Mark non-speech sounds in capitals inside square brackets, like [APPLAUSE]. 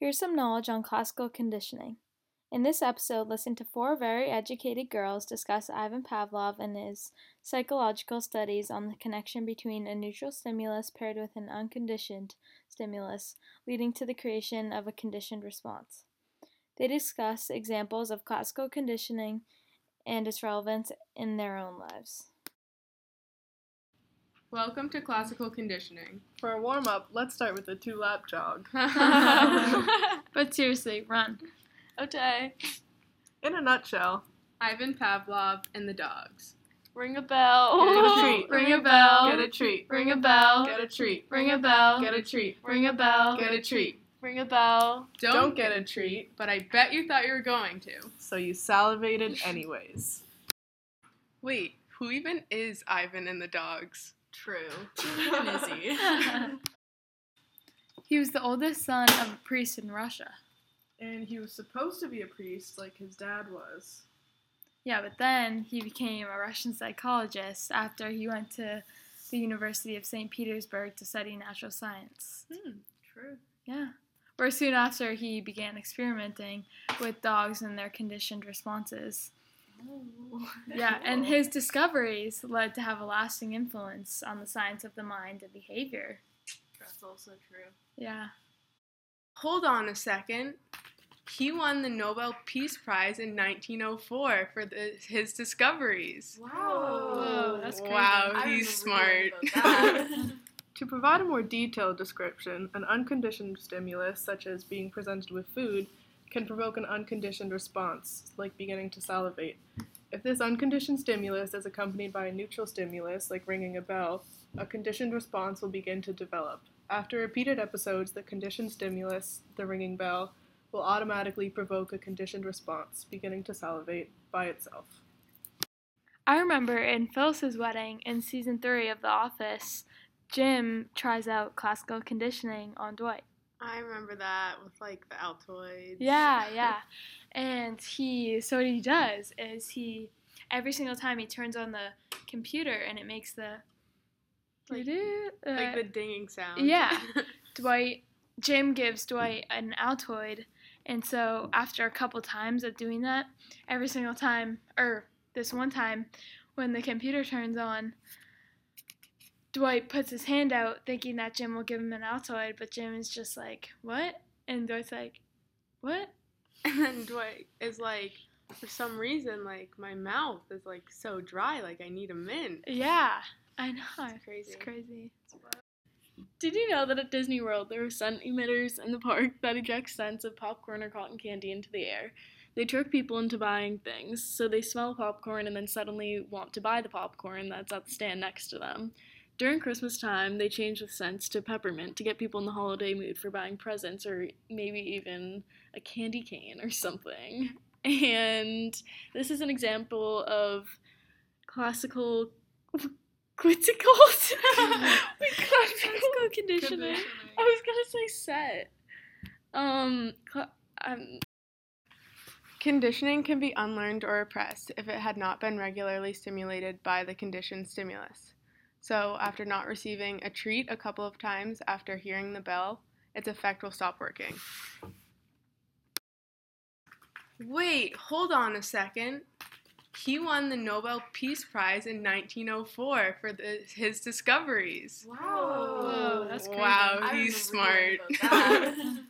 Here's some knowledge on classical conditioning. In this episode, listen to four very educated girls discuss Ivan Pavlov and his psychological studies on the connection between a neutral stimulus paired with an unconditioned stimulus, leading to the creation of a conditioned response. They discuss examples of classical conditioning and its relevance in their own lives. Welcome to classical conditioning. For a warm up, let's start with a two lap jog. [LAUGHS] [LAUGHS] But seriously, run. Okay. In a nutshell, Ivan Pavlov and the dogs. Ring a bell. Get a treat. [LAUGHS] Ring a bell. get a treat. Ring a bell. Get a treat. Ring a bell. Get a treat. Ring a bell. Get a treat. Ring a bell. Don't, Don't get a treat, but I bet you thought you were going to. so you salivated anyways. Wait, who even is Ivan and the dogs? True. [LAUGHS] He was the oldest son of a priest in Russia. And he was supposed to be a priest like his dad was. Yeah, but then he became a Russian psychologist after he went to the University of St. Petersburg to study natural science. Hmm, true. Yeah. Where soon after he began experimenting with dogs and their conditioned responses. Yeah, and his discoveries led to have a lasting influence on the science of the mind and behavior. That's also true. Yeah. Hold on a second. He won the Nobel Peace Prize in 1904 for the, his discoveries. Whoa, that's crazy. Wow, he's smart. [LAUGHS] To provide a more detailed description, an unconditioned stimulus, such as being presented with food, can provoke an unconditioned response, like beginning to salivate. If this unconditioned stimulus is accompanied by a neutral stimulus, like ringing a bell, a conditioned response will begin to develop. After repeated episodes, the conditioned stimulus, the ringing bell, will automatically provoke a conditioned response, beginning to salivate by itself. I remember in Phyllis's wedding in season three of The Office, Jim tries out classical conditioning on Dwight. I remember that with like the Altoids. Yeah, [LAUGHS] yeah. And he, so what he does is he, every single time he turns on the computer and it makes the, Like- doo-doo, Like uh, the dinging sound. Yeah. [LAUGHS] Dwight, Jim gives Dwight an Altoid. And so after a couple times of doing that, every single time, or this one time, when the computer turns on, Dwight puts his hand out thinking that Jim will give him an Altoid, but Jim is just like, what? And Dwight's like, what? [LAUGHS] and then Dwight is like, for some reason, like my mouth is like so dry, like I need a mint. Yeah, I know. It's crazy. It's crazy. Did you know that at Disney World there are scent emitters in the park that eject scents of popcorn or cotton candy into the air? They trick people into buying things, so they smell popcorn and then suddenly want to buy the popcorn that's at the stand next to them. During Christmas time, they change the scents to peppermint to get people in the holiday mood for buying presents or maybe even a candy cane or something. [LAUGHS] And this is an example of classical. [LAUGHS] It classical [LAUGHS] conditioning. I was gonna say set. Um, cl- um, Conditioning can be unlearned or repressed if it had not been regularly stimulated by the conditioned stimulus. So, after not receiving a treat a couple of times after hearing the bell, its effect will stop working. Wait, hold on a second. He won the Nobel Peace Prize in 1904 for the, his discoveries. Whoa, that's crazy. Wow, he's smart. hearing about that. [LAUGHS] [LAUGHS]